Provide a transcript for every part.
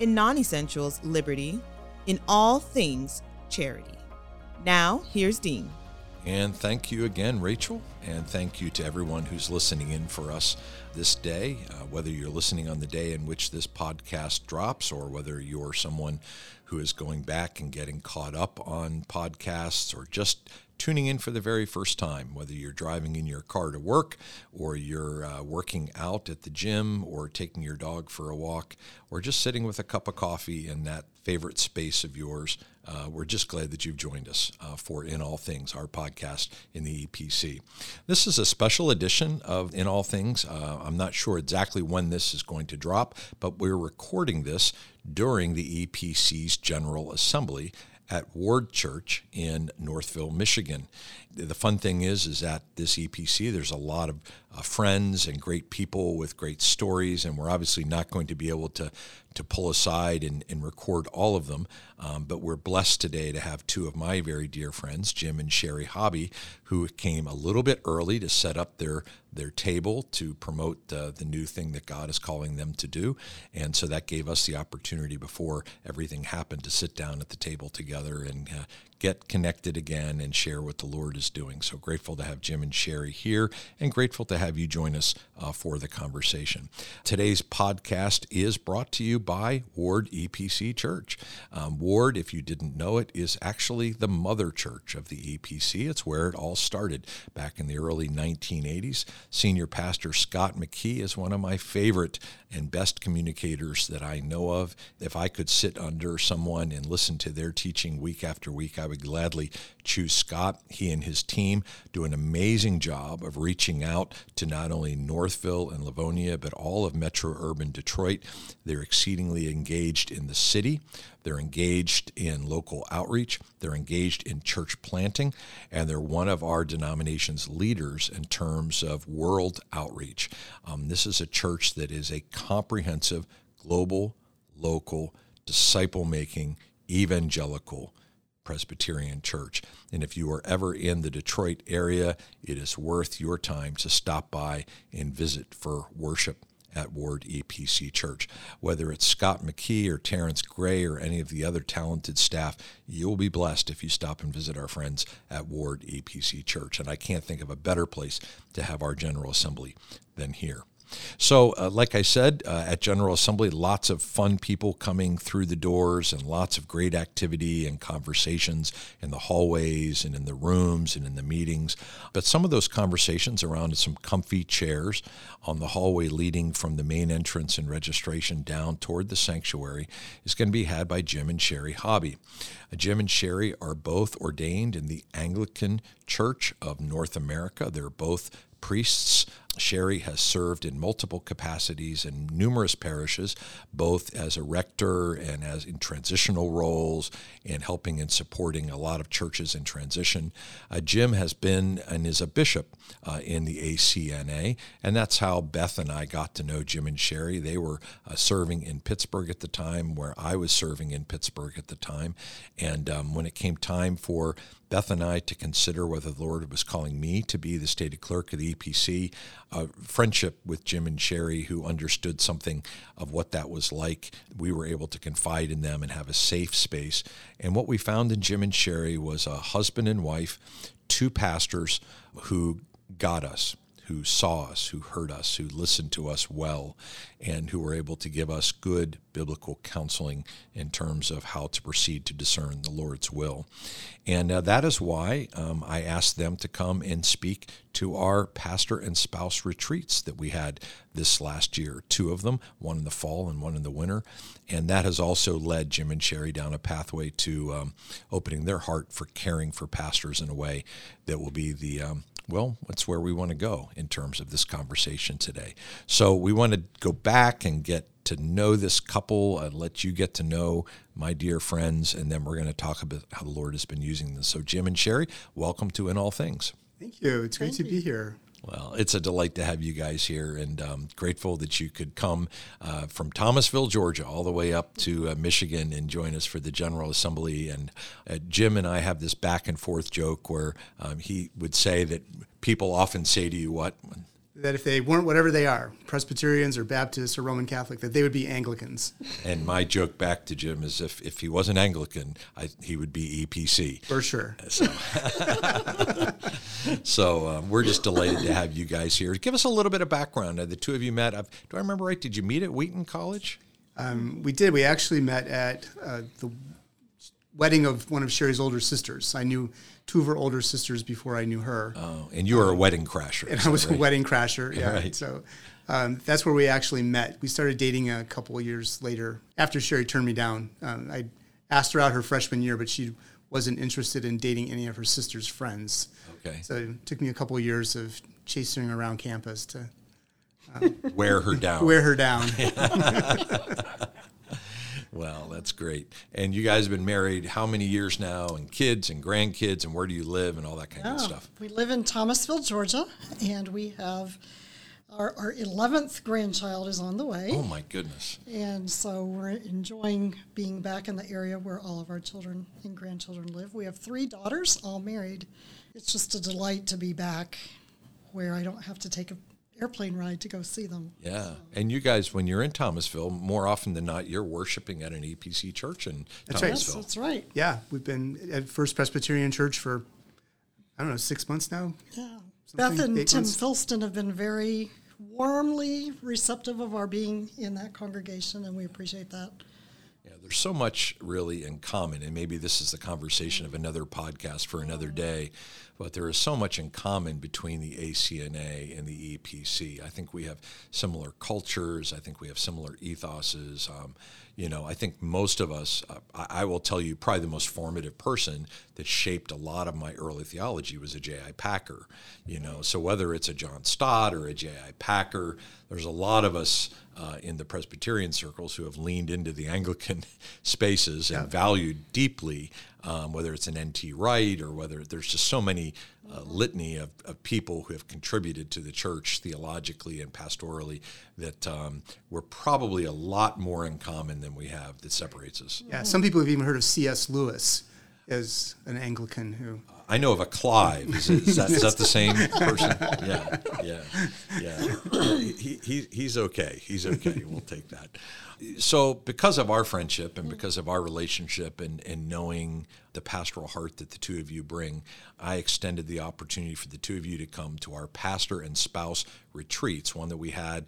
in non essentials, liberty, in all things, charity. Now, here's Dean. And thank you again, Rachel, and thank you to everyone who's listening in for us this day, uh, whether you're listening on the day in which this podcast drops or whether you're someone who is going back and getting caught up on podcasts or just tuning in for the very first time, whether you're driving in your car to work or you're uh, working out at the gym or taking your dog for a walk or just sitting with a cup of coffee in that favorite space of yours. Uh, we're just glad that you've joined us uh, for In All Things, our podcast in the EPC. This is a special edition of In All Things. Uh, I'm not sure exactly when this is going to drop, but we're recording this during the EPC's General Assembly at Ward Church in Northville, Michigan. The fun thing is, is that this EPC, there's a lot of uh, friends and great people with great stories, and we're obviously not going to be able to to pull aside and, and record all of them. Um, but we're blessed today to have two of my very dear friends, Jim and Shari Hobby, who came a little bit early to set up their their table to promote uh, the new thing that God is calling them to do. And so that gave us the opportunity before everything happened to sit down at the table together and uh, get connected again and share what the Lord is doing. So grateful to have Jim and Shari here and grateful to have you join us uh, for the conversation. Today's podcast is brought to you by Ward EPC Church. Um, Ward, if you didn't know it, is actually the mother church of the EPC. It's where it all started back in the early 1980s. Senior Pastor Scott McKee is one of my favorite and best communicators that I know of. If I could sit under someone and listen to their teaching week after week, I would gladly choose Scott. He and his team do an amazing job of reaching out to not only Northville and Livonia, but all of metro urban Detroit. They're exceedingly engaged in the city. They're engaged in local outreach. They're engaged in church planting. And they're one of our denomination's leaders in terms of world outreach. Um, this is a church that is a comprehensive, global, local, disciple making, evangelical Presbyterian Church. And if you are ever in the Detroit area, it is worth your time to stop by and visit for worship at Ward EPC Church. Whether it's Scott McKee or Terrence Gray or any of the other talented staff, you'll be blessed if you stop and visit our friends at Ward EPC Church. And I can't think of a better place to have our General Assembly than here. So, uh, like I said, uh, at General Assembly, lots of fun people coming through the doors and lots of great activity and conversations in the hallways and in the rooms and in the meetings. But some of those conversations around some comfy chairs on the hallway leading from the main entrance and registration down toward the sanctuary is going to be had by Jim and Shari Hobby. Uh, Jim and Shari are both ordained in the Anglican Church of North America. They're both priests. Shari has served in multiple capacities in numerous parishes, both as a rector and as in transitional roles, and helping and supporting a lot of churches in transition. Uh, Jim has been and is a bishop uh, in the ACNA, and that's how Beth and I got to know Jim and Shari. They were uh, serving in Pittsburgh at the time, where I was serving in Pittsburgh at the time, and um, when it came time for Beth and I to consider whether the Lord was calling me to be the stated clerk of the EPC. A friendship with Jim and Shari, who understood something of what that was like. We were able to confide in them and have a safe space. And what we found in Jim and Shari was a husband and wife, two pastors who got us who saw us, who heard us, who listened to us well, and who were able to give us good biblical counseling in terms of how to proceed to discern the Lord's will. And uh, that is why um, I asked them to come and speak to our pastor and spouse retreats that we had this last year two of them, one in the fall and one in the winter. And that has also led Jim and Shari down a pathway to um, opening their heart for caring for pastors in a way that will be the um, well, that's where we want to go in terms of this conversation today. So we want to go back and get to know this couple and let you get to know my dear friends, and then we're going to talk about how the Lord has been using this. So, Jim and Shari, welcome to In All Things. Thank you. It's great Thank to be here. Well, it's a delight to have you guys here, and um, grateful that you could come uh, from Thomasville, Georgia, all the way up to uh, Michigan and join us for the General Assembly. And uh, Jim and I have this back and forth joke where um, he would say that people often say to you, "What?" That if they weren't whatever they are, Presbyterians or Baptists or Roman Catholic, that they would be Anglicans. And my joke back to Jim is if, if he wasn't Anglican, I, he would be EPC. For sure. So, so um, we're just delighted to have you guys here. Give us a little bit of background. Uh, the two of you met, I've, do I remember right? Did you meet at Wheaton College? Um, we did. We actually met at uh, the wedding of one of Shari's older sisters. I knew two of her older sisters before I knew her. Oh, and you were a wedding crasher. And I was right? a wedding crasher. Yeah. Right. So um, that's where we actually met. We started dating a couple of years later after Shari turned me down. Um, I asked her out her freshman year, but she wasn't interested in dating any of her sister's friends. Okay. So it took me a couple of years of chasing around campus to uh, wear her down. Wear her down. Well, that's great. And you guys have been married how many years now, and kids and grandkids, and where do you live, and all that kind of oh, stuff? We live in Thomasville, Georgia, and we have our, our 11th grandchild is on the way. Oh, my goodness. And so we're enjoying being back in the area where all of our children and grandchildren live. We have three daughters, all married. It's just a delight to be back where I don't have to take a airplane ride to go see them. Yeah. So. And you guys, when you're in Thomasville, more often than not, you're worshiping at an EPC church in that's Thomasville. Right. Yes, that's right. Yeah. We've been at First Presbyterian Church for, I don't know, six months now. Yeah. Beth and Tim months. Filston have been very warmly receptive of our being in that congregation, and we appreciate that. There's so much really in common, and maybe this is the conversation of another podcast for another day but there is so much in common between the ACNA and the EPC. I think we have similar cultures. I think we have similar ethoses. Um, you know, I think most of us, uh, I, I, will tell you, probably the most formative person that shaped a lot of my early theology was a J.I. Packer. You know, so whether it's a John Stott or a J.I. Packer, there's a lot of us uh, in the Presbyterian circles who have leaned into the Anglican spaces and yeah. valued deeply um, whether it's an N.T. Wright or whether there's just so many uh, litany of, of people who have contributed to the church theologically and pastorally that um, we're probably a lot more in common than we have that separates us. Yeah, some people have even heard of C.S. Lewis as an Anglican who. I know of a Clive. Is, is, that, is that the same person? Yeah, yeah, yeah. He, he, he's okay. He's okay. We'll take that so because of our friendship and because of our relationship and, and knowing the pastoral heart that the two of you bring, I extended the opportunity for the two of you to come to our pastor and spouse retreats, one that we had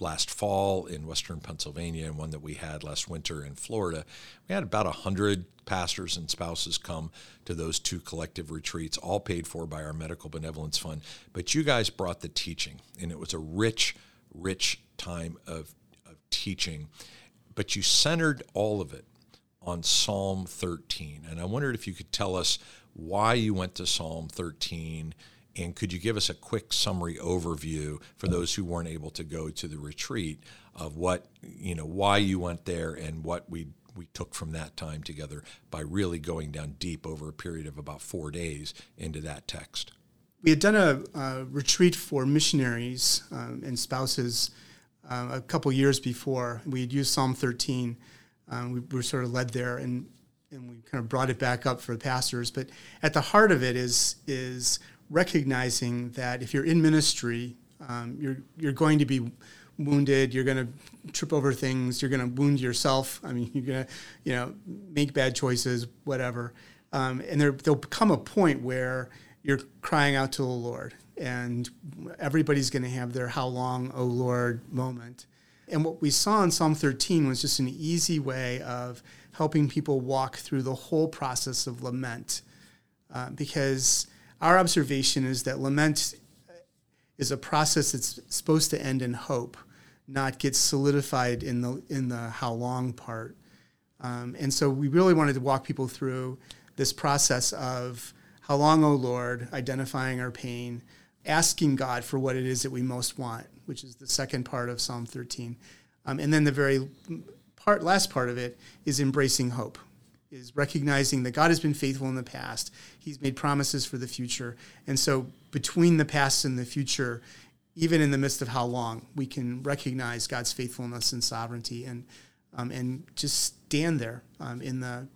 last fall in Western Pennsylvania and one that we had last winter in Florida. We had about 100 pastors and spouses come to those two collective retreats, all paid for by our Medical Benevolence Fund. But you guys brought the teaching, and it was a rich, rich time of teaching, but you centered all of it on Psalm 13. And I wondered if you could tell us why you went to Psalm 13 and could you give us a quick summary overview for those who weren't able to go to the retreat of what, you know, why you went there and what we we took from that time together by really going down deep over a period of about four days into that text. We had done a, a retreat for missionaries um, and spouses uh, a couple years before. We had used Psalm 13. Um, we were sort of led there, and and we kind of brought it back up for the pastors. But at the heart of it is is recognizing that if you're in ministry, um, you're you're going to be wounded. You're going to trip over things. You're going to wound yourself. I mean, you're going to you know make bad choices, whatever. Um, and there there'll come a point where you're crying out to the Lord and everybody's going to have their how long, oh Lord moment. And what we saw in Psalm 13 was just an easy way of helping people walk through the whole process of lament. Uh, because our observation is that lament is a process that's supposed to end in hope, not get solidified in the, in the how long part. Um, and so we really wanted to walk people through this process of how long, O oh Lord, identifying our pain, asking God for what it is that we most want, which is the second part of Psalm 13. Um, and then the very part, last part of it is embracing hope, is recognizing that God has been faithful in the past. He's made promises for the future. And so between the past and the future, even in the midst of how long, we can recognize God's faithfulness and sovereignty and, um, and just stand there um, in, the,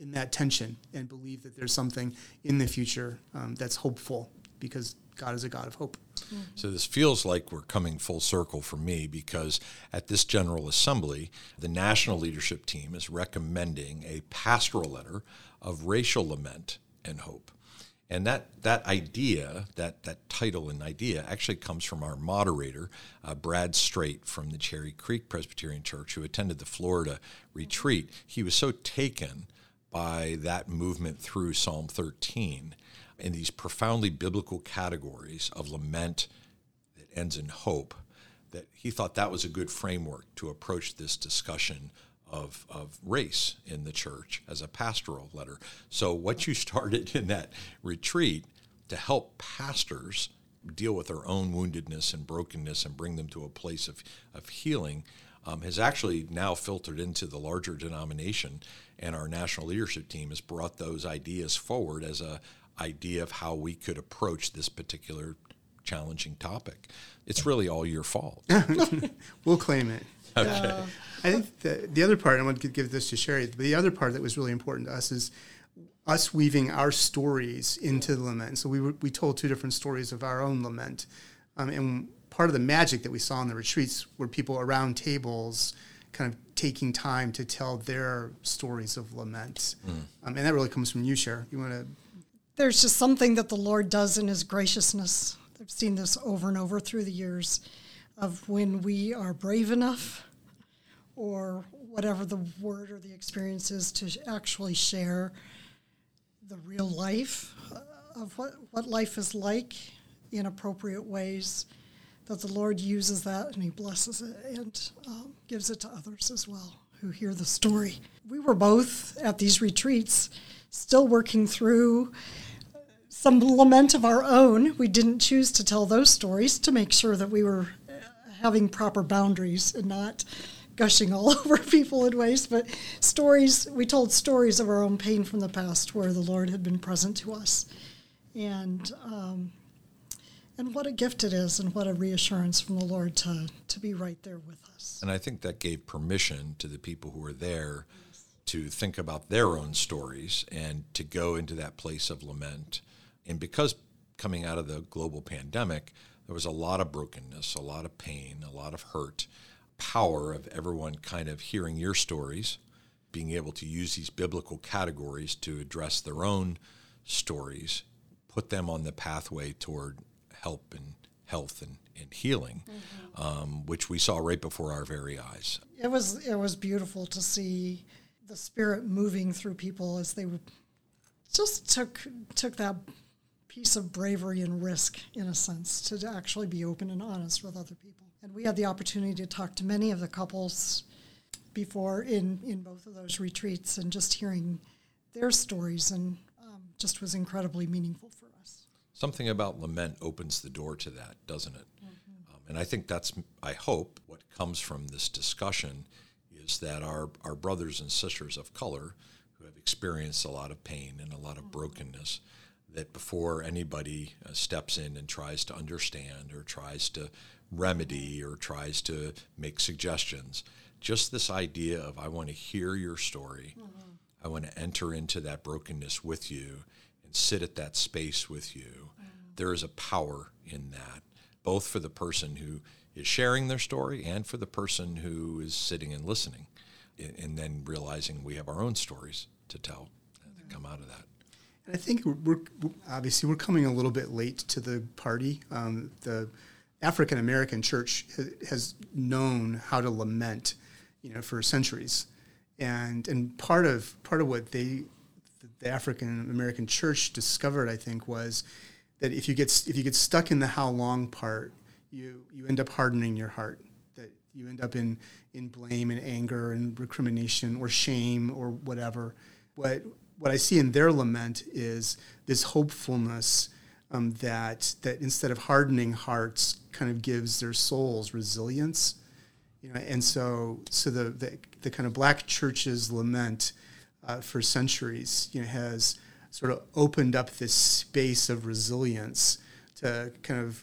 in that tension and believe that there's something in the future um, that's hopeful because God is a God of hope. So this feels like we're coming full circle for me because at this General Assembly, the national leadership team is recommending a pastoral letter of racial lament and hope. And that, that idea, that, that title and idea, actually comes from our moderator, uh, Brad Strait from the Cherry Creek Presbyterian Church, who attended the Florida retreat. He was so taken by that movement through Psalm 13 in these profoundly biblical categories of lament that ends in hope that he thought that was a good framework to approach this discussion of, of race in the church as a pastoral letter. So, what you started in that retreat to help pastors deal with their own woundedness and brokenness and bring them to a place of, of healing um, has actually now filtered into the larger denomination. And our national leadership team has brought those ideas forward as a idea of how we could approach this particular challenging topic. It's really all your fault. we'll claim it. Okay. I think the, the other part, I want to give this to Shari, but the other part that was really important to us is us weaving our stories into the lament. So we, were, we told two different stories of our own lament. Um, and part of the magic that we saw in the retreats were people around tables kind of taking time to tell their stories of lament. Mm. Um, and that really comes from you, Shari. You want to there's just something that the Lord does in His graciousness. I've seen this over and over through the years of when we are brave enough or whatever the word or the experience is to actually share the real life of what, what life is like in appropriate ways, that the Lord uses that and He blesses it and um, gives it to others as well who hear the story. We were both at these retreats still working through some lament of our own. We didn't choose to tell those stories to make sure that we were uh, having proper boundaries and not gushing all over people in ways, but stories, we told stories of our own pain from the past where the Lord had been present to us. And, um, and what a gift it is and what a reassurance from the Lord to, to be right there with us. And I think that gave permission to the people who were there to think about their own stories and to go into that place of lament and because coming out of the global pandemic, there was a lot of brokenness, a lot of pain, a lot of hurt, power of everyone kind of hearing your stories, being able to use these biblical categories to address their own stories, put them on the pathway toward help and health and, and healing, mm-hmm. um, which we saw right before our very eyes. It was it was beautiful to see the spirit moving through people as they just took took that piece of bravery and risk, in a sense, to actually be open and honest with other people. And we had the opportunity to talk to many of the couples before in, in both of those retreats and just hearing their stories and um, just was incredibly meaningful for us. Something about lament opens the door to that, doesn't it? Mm-hmm. Um, and I think that's, I hope, what comes from this discussion is that our, our brothers and sisters of color who have experienced a lot of pain and a lot of mm-hmm. brokenness that before anybody uh, steps in and tries to understand or tries to remedy or tries to make suggestions, just this idea of I want to hear your story, mm-hmm. I want to enter into that brokenness with you and sit at that space with you. Mm-hmm. There is a power in that, both for the person who is sharing their story and for the person who is sitting and listening, and then realizing we have our own stories to tell that come out of that. I think we're, obviously we're coming a little bit late to the party. Um, the African American church has known how to lament, you know, for centuries, and and part of part of what they the African American church discovered, I think, was that if you get if you get stuck in the how long part, you you end up hardening your heart. That you end up in in blame and anger and recrimination or shame or whatever. What what I see in their lament is this hopefulness um, that that instead of hardening hearts, kind of gives their souls resilience. You know, and so so the the, the kind of black church's lament uh, for centuries, you know, has sort of opened up this space of resilience to kind of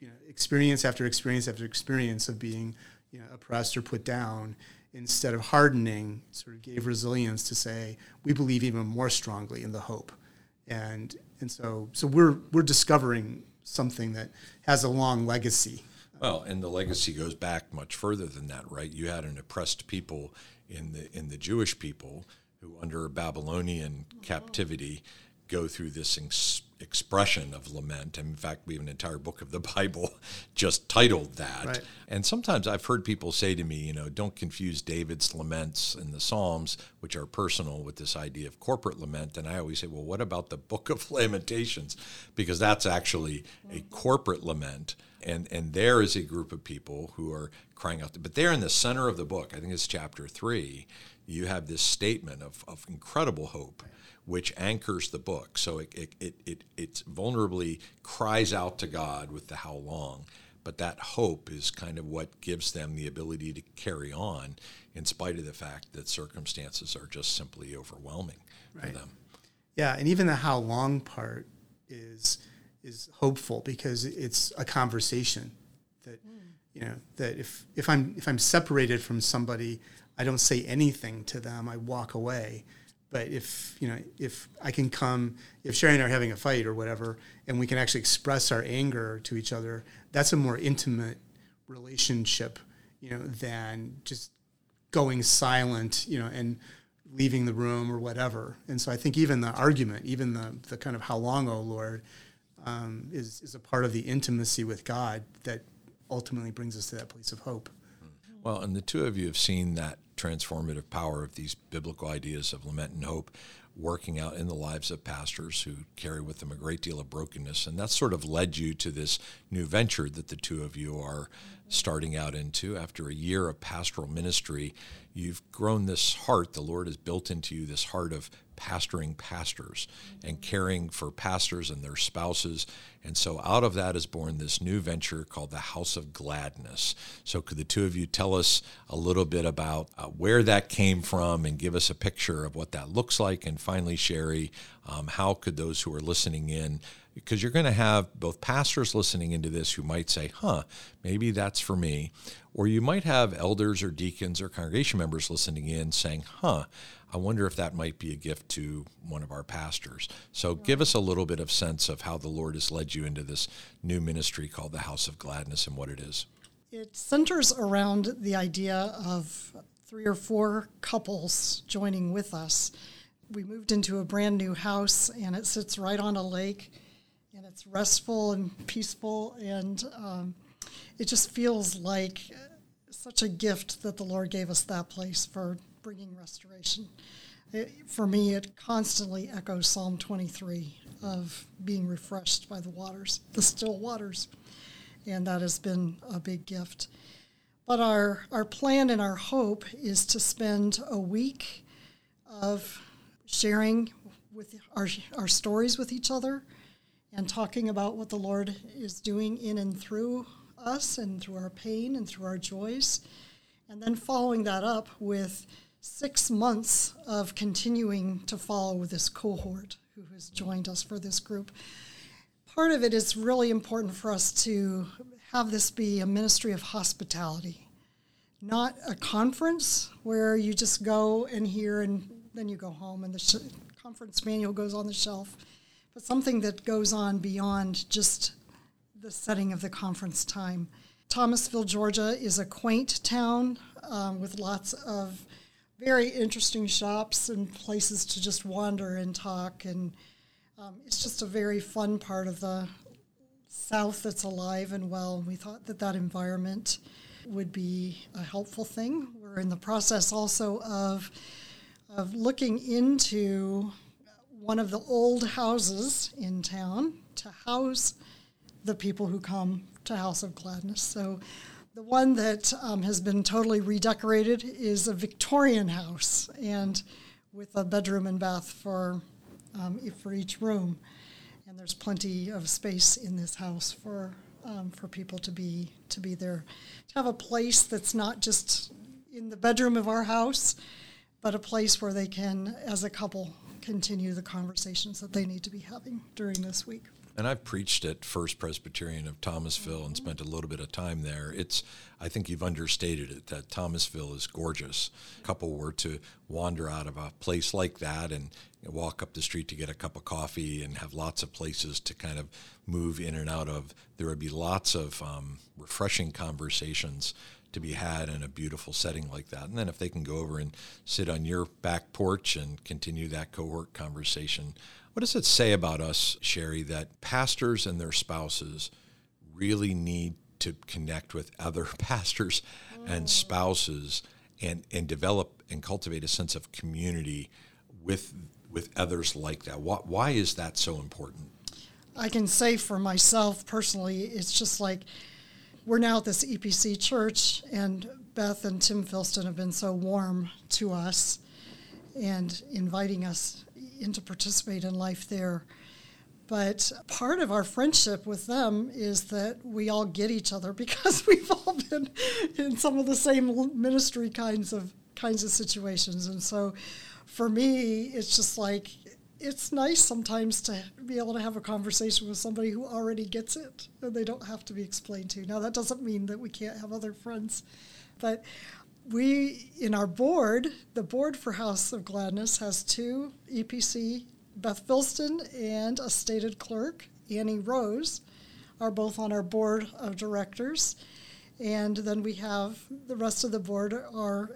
you know experience after experience after experience of being you know oppressed or put down instead of hardening sort of gave resilience to say we believe even more strongly in the hope. And and so so we're we're discovering something that has a long legacy. Well and the legacy goes back much further than that right? You had an oppressed people in the in the Jewish people who under Babylonian captivity go through this expression of lament. And in fact, we have an entire book of the Bible just titled that. Right. And sometimes I've heard people say to me, you know, don't confuse David's laments in the Psalms, which are personal, with this idea of corporate lament. And I always say, well, what about the book of Lamentations? Because that's actually a corporate lament. And, and there is a group of people who are crying out. But they're in the center of the book. I think it's chapter three. You have this statement of, of incredible hope which anchors the book. So it, it, it, it, it vulnerably cries out to God with the how long. But that hope is kind of what gives them the ability to carry on in spite of the fact that circumstances are just simply overwhelming right. for them. Yeah, and even the how long part is is hopeful because it's a conversation that mm. you know that if if I'm if I'm separated from somebody, I don't say anything to them. I walk away. But if you know, if I can come, if Shari and I are having a fight or whatever, and we can actually express our anger to each other, that's a more intimate relationship, you know, than just going silent, you know, and leaving the room or whatever. And so I think even the argument, even the the kind of how long, oh Lord, um, is is a part of the intimacy with God that ultimately brings us to that place of hope. Well, and the two of you have seen that transformative power of these biblical ideas of lament and hope working out in the lives of pastors who carry with them a great deal of brokenness. And that sort of led you to this new venture that the two of you are starting out into. After a year of pastoral ministry, you've grown this heart. The Lord has built into you this heart of pastoring pastors and caring for pastors and their spouses. And so out of that is born this new venture called the House of Gladness. So could the two of you tell us a little bit about uh, where that came from and give us a picture of what that looks like? And finally, Shari, um, how could those who are listening in because you're going to have both pastors listening into this who might say, huh, maybe that's for me. Or you might have elders or deacons or congregation members listening in saying, huh, I wonder if that might be a gift to one of our pastors. So give us a little bit of sense of how the Lord has led you into this new ministry called the House of Gladness and what it is. It centers around the idea of three or four couples joining with us. We moved into a brand new house and it sits right on a lake it's restful and peaceful and um, it just feels like such a gift that the Lord gave us that place for bringing restoration. It, for me, it constantly echoes Psalm 23 of being refreshed by the waters, the still waters. And that has been a big gift. But our, our plan and our hope is to spend a week of sharing with our, our stories with each other and talking about what the Lord is doing in and through us and through our pain and through our joys. And then following that up with six months of continuing to follow this cohort who has joined us for this group. Part of it is really important for us to have this be a ministry of hospitality, not a conference where you just go and hear and then you go home and the sh- conference manual goes on the shelf, but something that goes on beyond just the setting of the conference time. Thomasville, Georgia is a quaint town um, with lots of very interesting shops and places to just wander and talk. And um, it's just a very fun part of the South that's alive and well. We thought that that environment would be a helpful thing. We're in the process also of, of looking into one of the old houses in town to house the people who come to House of Gladness. So the one that um, has been totally redecorated is a Victorian house, and with a bedroom and bath for um, for each room. and there's plenty of space in this house for um, for people to be to be there, to have a place that's not just in the bedroom of our house, but a place where they can, as a couple, continue the conversations that they need to be having during this week. And I've preached at First Presbyterian of Thomasville and spent a little bit of time there. It's, I think you've understated it, that Thomasville is gorgeous. A couple were to wander out of a place like that and walk up the street to get a cup of coffee and have lots of places to kind of move in and out of. There would be lots of um, refreshing conversations to be had in a beautiful setting like that. And then if they can go over and sit on your back porch and continue that cohort conversation, what does it say about us, Shari, that pastors and their spouses really need to connect with other pastors and mm. spouses and, and develop and cultivate a sense of community with with others like that? Why, why is that so important? I can say for myself personally, it's just like we're now at this EPC church, and Beth and Tim Filston have been so warm to us and inviting us in to participate in life there. But part of our friendship with them is that we all get each other because we've all been in some of the same ministry kinds of kinds of situations. And so for me, it's just like it's nice sometimes to be able to have a conversation with somebody who already gets it and they don't have to be explained to. Now that doesn't mean that we can't have other friends, but we in our board, the board for House of Gladness has two EPC, Beth Filston and a stated clerk, Annie Rose, are both on our board of directors. And then we have the rest of the board are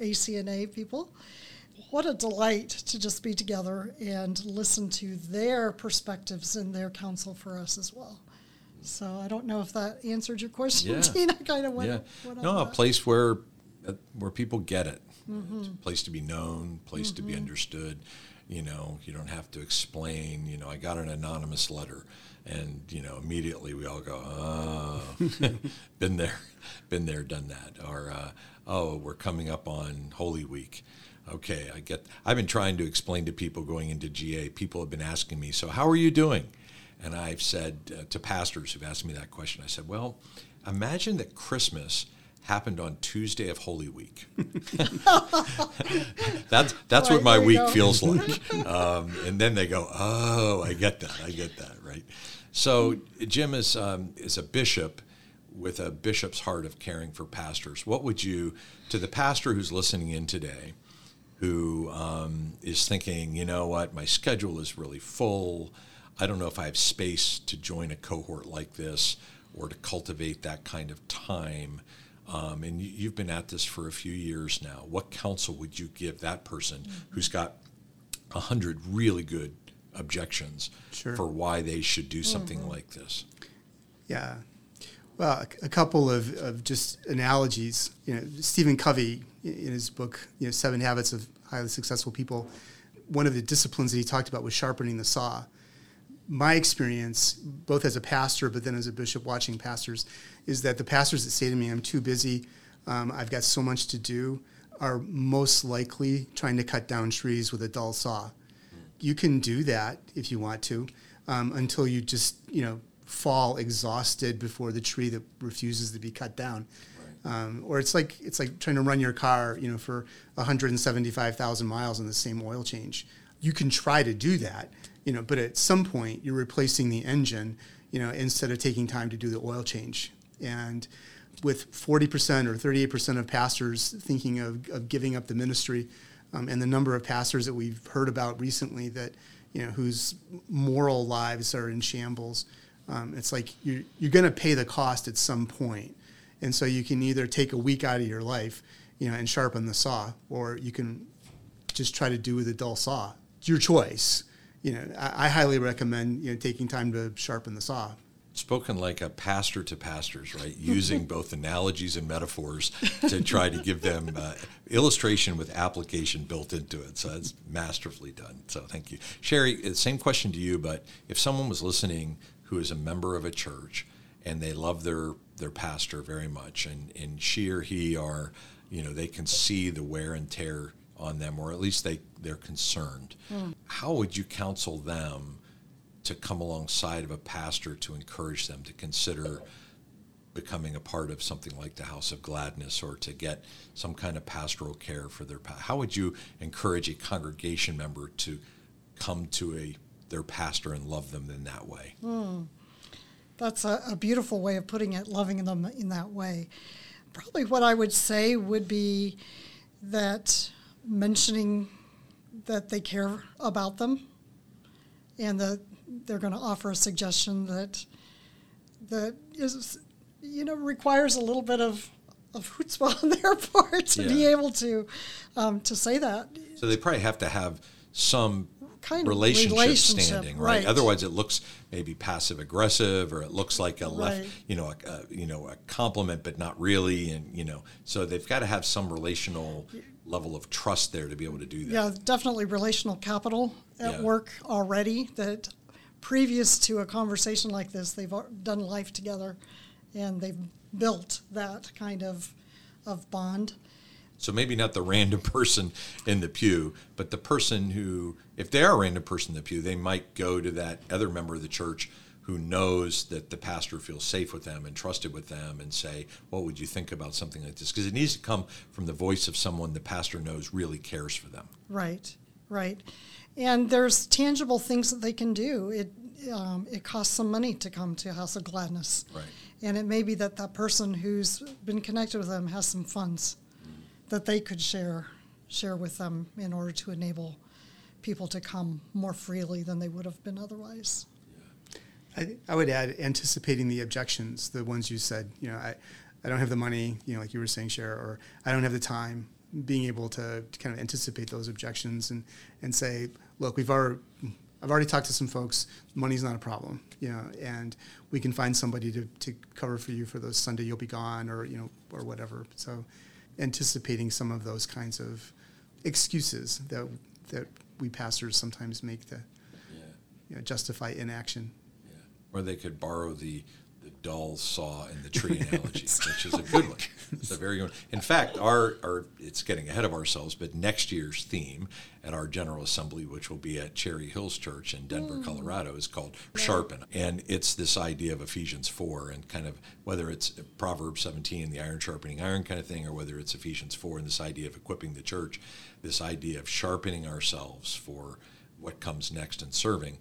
ACNA people. What a delight to just be together and listen to their perspectives and their counsel for us as well. So I don't know if that answered your question, Yeah. Tina. Kind of went, yeah. went No, a that. place where uh, where people get it. Mm-hmm. Place to be known, place to be understood. You know, you don't have to explain. You know, I got an anonymous letter, and you know, immediately we all go, "Oh, been there, been there, done that." Or, uh, "Oh, we're coming up on Holy Week." Okay, I get. I've been trying to explain to people going into GA. People have been asking me, "So, how are you doing?" And I've said uh, to pastors who've asked me that question, I said, "Well, imagine that Christmas." happened on Tuesday of Holy Week. that's that's what my week go. feels like. Um, and then they go, "Oh, I get that. I get that." Right. So Jim is um, is a bishop with a bishop's heart of caring for pastors. What would you to the pastor who's listening in today? Who um, is thinking, you know what, my schedule is really full. I don't know if I have space to join a cohort like this or to cultivate that kind of time. Um, and you, you've been at this for a few years now. What counsel would you give that person who's got a hundred really good objections Sure. for why they should do something like this? Yeah. Well, a, couple of, of just analogies. You know, Stephen Covey in his book, you know, Seven Habits of Highly Successful People, one of the disciplines that he talked about was sharpening the saw. My experience, both as a pastor, but then as a bishop watching pastors, is that the pastors that say to me, I'm too busy, um, I've got so much to do, are most likely trying to cut down trees with a dull saw you can do that if you want to um, until you just you know fall exhausted before the tree that refuses to be cut down. Um, or it's like it's like trying to run your car you know for 175,000 miles on the same oil change. You can try to do that you know but at some point you're replacing the engine you know instead of taking time to do the oil change. And with 40% or 38% of pastors thinking of, of giving up the ministry um, and the number of pastors that we've heard about recently that you know whose moral lives are in shambles um, it's like you're, you're going to pay the cost at some point. point and so you can either take a week out of your life you know and sharpen the saw or you can just try to do with a dull saw it's your choice you know I, I highly recommend you know taking time to sharpen the saw Spoken like a pastor to pastors, right? Using both analogies and metaphors to try to give them uh, illustration with application built into it. So that's masterfully done. So thank you. Shari, uh, same question to you, but if someone was listening who is a member of a church and they love their, their pastor very much. And, and she or he are, you know, they can see the wear and tear on them, or at least they, they're concerned, hmm. how would you counsel them to come alongside of a pastor to encourage them to consider becoming a part of something like the House of Gladness or to get some kind of pastoral care for their how would you encourage a congregation member to come to a their pastor and love them in that way? Mm. That's a, a, beautiful way of putting it, loving them in that way. Probably what I would say would be that mentioning that they care about them and that they're going to offer a suggestion that that is you know requires a little bit of of chutzpah on their part to yeah. be able to um, to say that. So they probably have to have some kind of relationship, relationship standing, right? right? Otherwise, it looks maybe passive aggressive, or it looks like a left, right. you know, a, a, you know, a compliment, but not really, and you know, so they've got to have some relational level of trust there to be able to do that. Yeah, definitely relational capital at yeah. work already. That previous to a conversation like this, they've done life together, and they've built that kind of of bond. So maybe not the random person in the pew, but the person who, if they are a random person in the pew, they might go to that other member of the church who knows that the pastor feels safe with them and trusted with them and say, What would you think about something like this? Because it needs to come from the voice of someone the pastor knows really cares for them. Right, right. And there's tangible things that they can do. It, um, it costs some money to come to a House of Gladness. Right. And it may be that that person who's been connected with them has some funds that they could share Shari with them in order to enable people to come more freely than they would have been otherwise. I, I would add anticipating the objections, the ones you said. You know, I, I don't have the money. You know, like you were saying, share, or I don't have the time. Being able to, to kind of anticipate those objections and and say, look, we've already I've already talked to some folks. Money's not a problem, you know, and we can find somebody to, to cover for you for those Sunday you'll be gone or you know or whatever. So anticipating some of those kinds of excuses that that we pastors sometimes make to yeah. you know, justify inaction. Yeah. Or they could borrow the the dull saw in the tree analogy, which is a good one. It's a very good one. In fact, our, our it's getting ahead of ourselves, but next year's theme at our General Assembly, which will be at Cherry Hills Church in Denver, mm. Colorado, is called yeah. Sharpen. And it's this idea of Ephesians 4 and kind of whether it's Proverbs 17, the iron sharpening iron kind of thing, or whether it's Ephesians 4 and this idea of equipping the church, this idea of sharpening ourselves for what comes next and serving,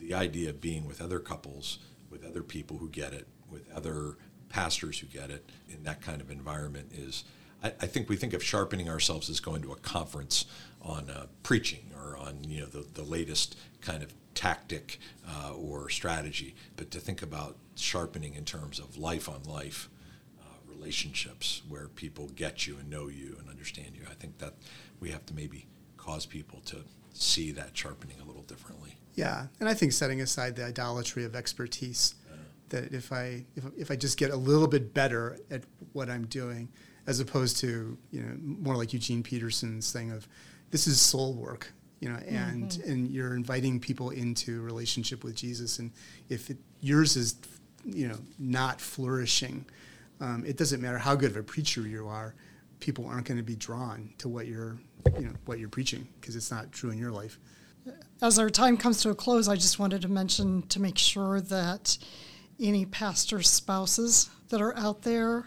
the idea of being with other couples with other people who get it, with other pastors who get it in that kind of environment is I, I think we think of sharpening ourselves as going to a conference on uh, preaching or on you know the, the latest kind of tactic uh, or strategy, but to think about sharpening in terms of life on life uh, relationships where people get you and know you and understand you. I think that we have to maybe cause people to see that sharpening a little differently. Yeah, and I think setting aside the idolatry of expertise. That if I if, if I just get a little bit better at what I'm doing, as opposed to you know more like Eugene Peterson's thing of this is soul work, you know, and mm-hmm. and you're inviting people into relationship with Jesus, and if it, yours is you know not flourishing, um, it doesn't matter how good of a preacher you are, people aren't going to be drawn to what you're you know what you're preaching because it's not true in your life as our time comes to a close, I just wanted to mention to make sure that any pastors' spouses that are out there,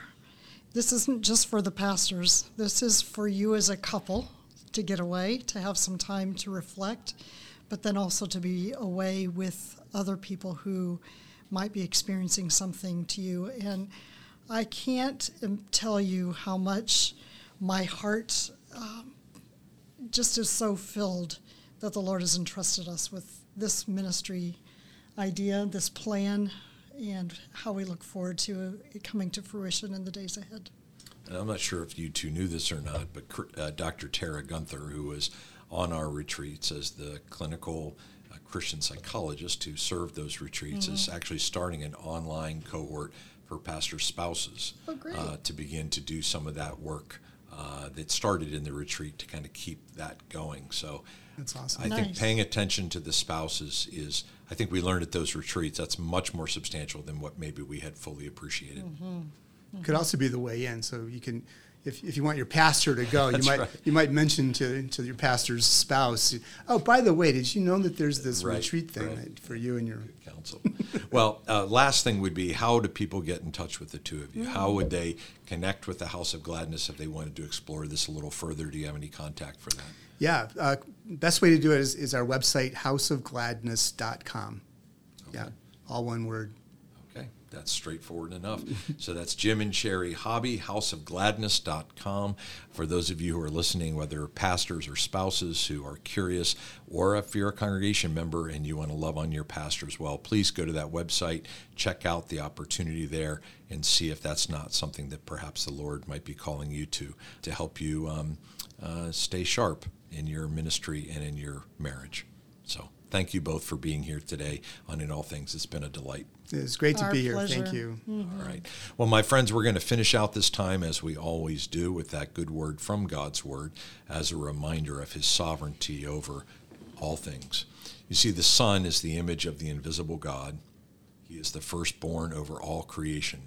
this isn't just for the pastors. This is for you as a couple to get away, to have some time to reflect, but then also to be away with other people who might be experiencing something to you. And I can't um, tell you how much my heart um, just is so filled that the Lord has entrusted us with this ministry idea, this plan, and how we look forward to it coming to fruition in the days ahead. And I'm not sure if you two knew this or not, but uh, Dr. Tara Gunther, who was on our retreats as the clinical uh, Christian psychologist who served those retreats, mm-hmm. is actually starting an online cohort for pastor spouses oh, uh, to begin to do some of that work uh, that started in the retreat to kind of keep that going. So that's awesome. I nice. think paying attention to the spouses is, I think we learned at those retreats, that's much more substantial than what maybe we had fully appreciated. Mm-hmm. Mm-hmm. Could also be the way in. So you can if, if you want your pastor to go, you might right. you might mention to, to your pastor's spouse, oh, by the way, did you know that there's this Right, retreat thing right. for you and your counsel. well, uh, last thing would be how do people get in touch with the two of you? How would they connect with the House of Gladness if they wanted to explore this a little further? Do you have any contact for that? Yeah, uh, best way to do it is, is our website, houseofgladness.com. Yeah, all one word. That's straightforward enough. so that's Jim and Shari Hobby, houseofgladness.com. For those of you who are listening, whether pastors or spouses who are curious, or if you're a congregation member and you want to love on your pastor as well, please go to that website, check out the opportunity there, and see if that's not something that perhaps the Lord might be calling you to, to help you um, uh, stay sharp in your ministry and in your marriage. So thank you both for being here today on In All Things. It's been a delight. It's great to Our be here. Thank pleasure. you. Mm-hmm. All right. Well, my friends, we're going to finish out this time as we always do with that good word from God's word as a reminder of his sovereignty over all things. You see, the Son is the image of the invisible God, he is the firstborn over all creation.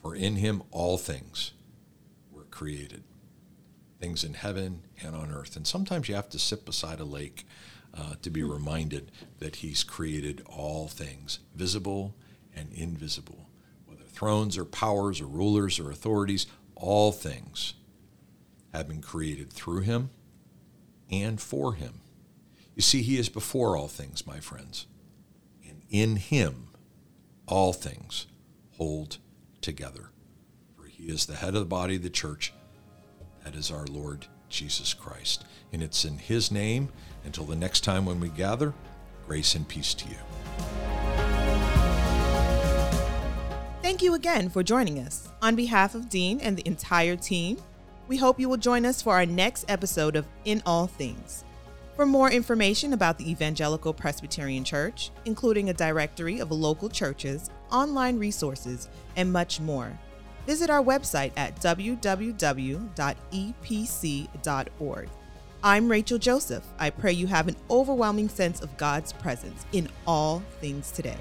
For in him all things were created things in heaven and on earth. And sometimes you have to sit beside a lake uh, to be reminded that He's created all things, visible and invisible, whether thrones or powers or rulers or authorities, all things have been created through Him and for Him. You see, He is before all things, my friends, and in Him all things hold together. For He is the head of the body of the church that is our Lord Jesus Christ. And it's in His name, until the next time when we gather, grace and peace to you. Thank you again for joining us. On behalf of Dean and the entire team, we hope you will join us for our next episode of In All Things. For more information about the Evangelical Presbyterian Church, including a directory of local churches, online resources, and much more, visit our website at www.epc.org. I'm Rachel Joseph. I pray you have an overwhelming sense of God's presence in all things today.